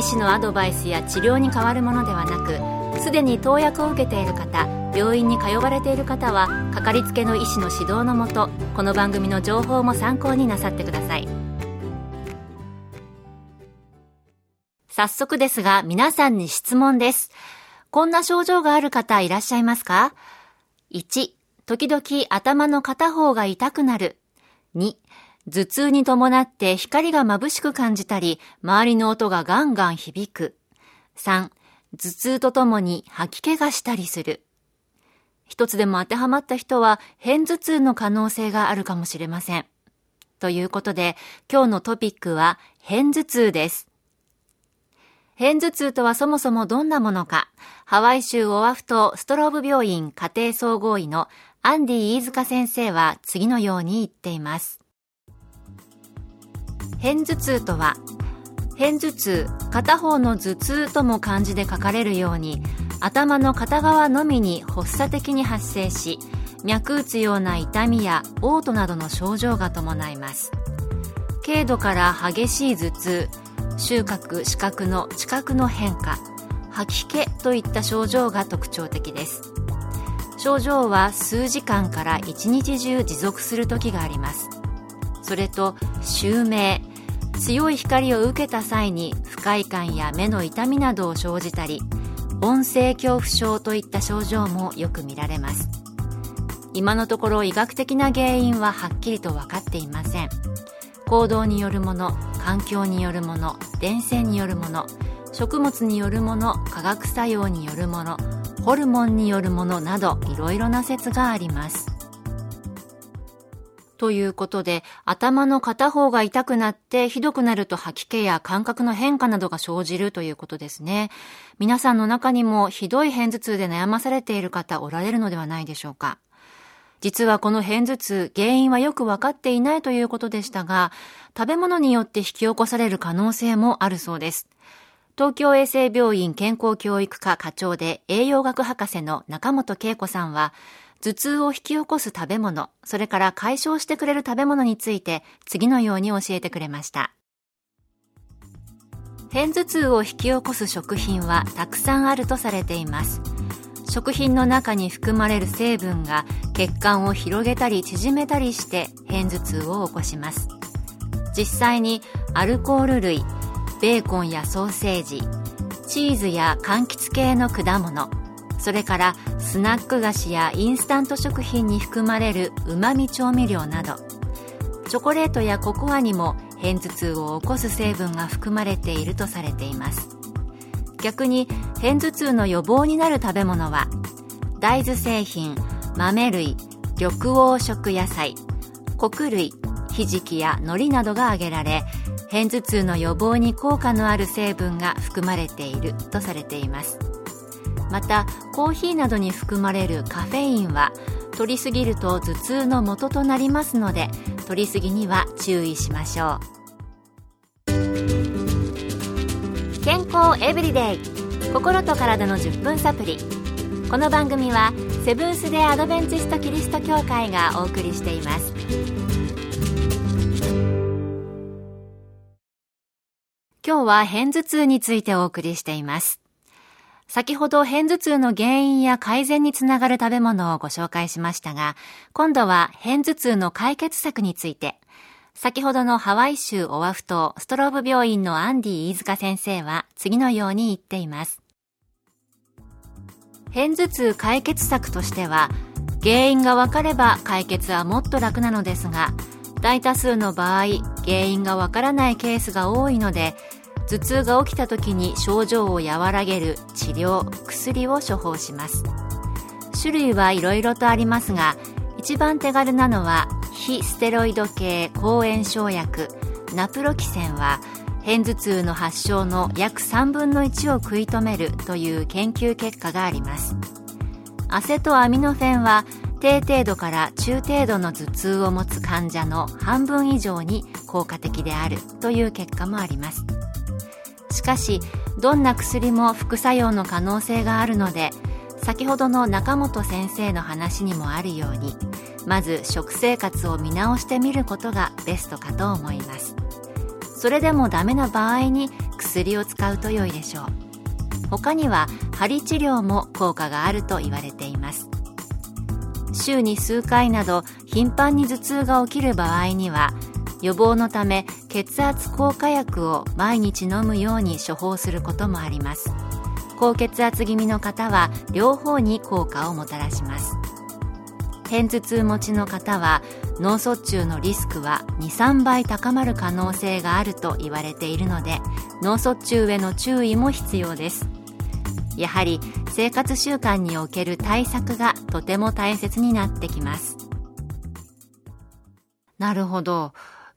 医師のアドバイスや治療に変わるものではなくすでに投薬を受けている方病院に通われている方はかかりつけの医師の指導のもとこの番組の情報も参考になさってください早速ですが皆さんに質問ですこんな症状がある方いらっしゃいますか ?1、時々頭の片方が痛くなる。2、頭痛に伴って光が眩しく感じたり、周りの音がガンガン響く。3、頭痛とともに吐き気がしたりする。一つでも当てはまった人は、片頭痛の可能性があるかもしれません。ということで、今日のトピックは、片頭痛です。片頭痛とはそもそもどんなものか、ハワイ州オアフ島ストローブ病院家庭総合医のアンディ飯塚先生は次のように言っています。片頭痛とは片頭痛片方の頭痛とも漢字で書かれるように頭の片側のみに発作的に発生し脈打つような痛みや嘔吐などの症状が伴います。軽度から激しい頭痛収穫視覚の知覚の変化吐き気といった症状が特徴的です。症状は数時間から一日中持続する時があります。それと襲名。強い光を受けた際に不快感や目の痛みなどを生じたり音声恐怖症といった症状もよく見られます。今のところ医学的な原因ははっきりと分かっていません。行動によるもの環境によるもの電線によるもの食物によるもの化学作用によるものホルモンによるものなどいろいろな説があります。ということで、頭の片方が痛くなってひどくなると吐き気や感覚の変化などが生じるということですね。皆さんの中にもひどい片頭痛で悩まされている方おられるのではないでしょうか。実はこの片頭痛、原因はよくわかっていないということでしたが、食べ物によって引き起こされる可能性もあるそうです。東京衛生病院健康教育科課長で栄養学博士の中本恵子さんは、頭痛を引き起こす食べ物、それから解消してくれる食べ物について次のように教えてくれました。片頭痛を引き起こす食品はたくさんあるとされています。食品の中に含まれる成分が血管を広げたり縮めたりして片頭痛を起こします。実際にアルコール類、ベーコンやソーセージ、チーズや柑橘系の果物、それからスナック菓子やインスタント食品に含まれるうまみ調味料などチョコレートやココアにも片頭痛を起こす成分が含まれているとされています。逆に片頭痛の予防になる食べ物は大豆製品豆類緑黄色野菜穀類ひじきや海苔などが挙げられ片頭痛の予防に効果のある成分が含まれているとされています。またコーヒーなどに含まれるカフェインは取りすぎると頭痛の元となりますので取りすぎには注意しましょう。健康エブリデイ心と体の10分サプリ。この番組はセブンス・デ・アドベンチスト・キリスト教会がお送りしています。今日は片頭痛についてお送りしています。先ほど片頭痛の原因や改善につながる食べ物をご紹介しましたが、今度は片頭痛の解決策について、先ほどのハワイ州オアフ島ストローブ病院のアンディ飯塚先生は次のように言っています。片頭痛解決策としては、原因がわかれば解決はもっと楽なのですが、大多数の場合、原因がわからないケースが多いので、頭痛が起きた時に症状を和らげる治療薬を処方します。種類はいろいろとありますが一番手軽なのは非ステロイド系抗炎症薬ナプロキセンは片頭痛の発症の約3分の1を食い止めるという研究結果があります。アセトアミノフェンは低程度から中程度の頭痛を持つ患者の半分以上に効果的であるという結果もあります。しかしどんな薬も副作用の可能性があるので先ほどの中本先生の話にもあるようにまず食生活を見直してみることがベストかと思います。それでもダメな場合に薬を使うと良いでしょう。他には針治療も効果があると言われています。週に数回など頻繁に頭痛が起きる場合には予防のため血圧降下薬を毎日飲むように処方することもあります。高血圧気味の方は両方に効果をもたらします。片頭痛持ちの方は脳卒中のリスクは23倍高まる可能性があると言われているので脳卒中への注意も必要です。やはり生活習慣における対策がとても大切になってきます。なるほど。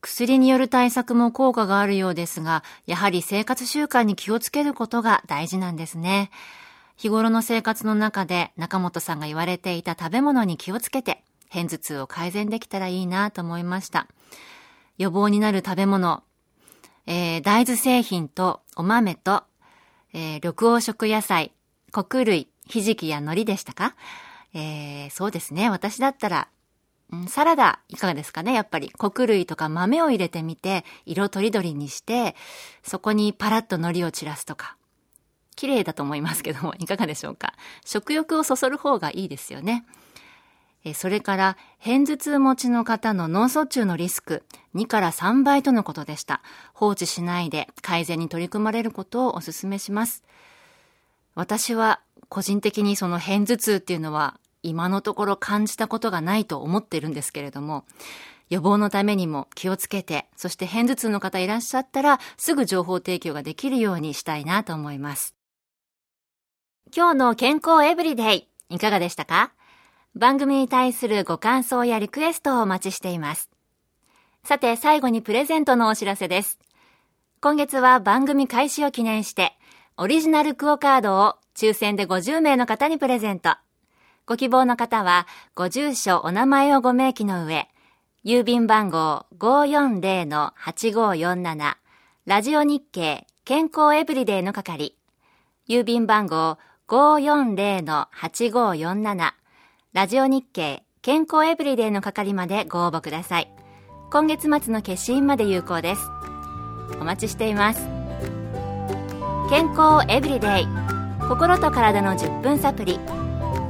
薬による対策も効果があるようですが、やはり生活習慣に気をつけることが大事なんですね。日頃の生活の中で中本さんが言われていた食べ物に気をつけて、片頭痛を改善できたらいいなと思いました。予防になる食べ物、えー、大豆製品とお豆と、えー、緑黄色野菜、穀類、ひじきや海苔でしたか？えー、そうですね。私だったら、サラダ、いかがですかね？やっぱり、穀類とか豆を入れてみて、色とりどりにして、そこにパラッと海苔を散らすとか、綺麗だと思いますけども、いかがでしょうか？食欲をそそる方がいいですよね。えそれから、片頭痛持ちの方の脳卒中のリスク、2から3倍とのことでした。放置しないで改善に取り組まれることをお勧めします。私は、個人的にその片頭痛っていうのは、今のところ感じたことがないと思ってるんですけれども、予防のためにも気をつけて、そして片頭痛の方いらっしゃったら、すぐ情報提供ができるようにしたいなと思います。今日の健康エブリデイ、いかがでしたか？番組に対するご感想やリクエストをお待ちしています。さて、最後にプレゼントのお知らせです。今月は番組開始を記念して、オリジナルクオカードを抽選で50名の方にプレゼント。ご希望の方は、ご住所、お名前をご明記の上、郵便番号540-8547、ラジオ日経健康エブリデイの係、郵便番号540-8547ラジオ日経健康エブリデイの係までご応募ください。今月末の決心まで有効です。お待ちしています。健康エブリデイ心と体の10分サプリ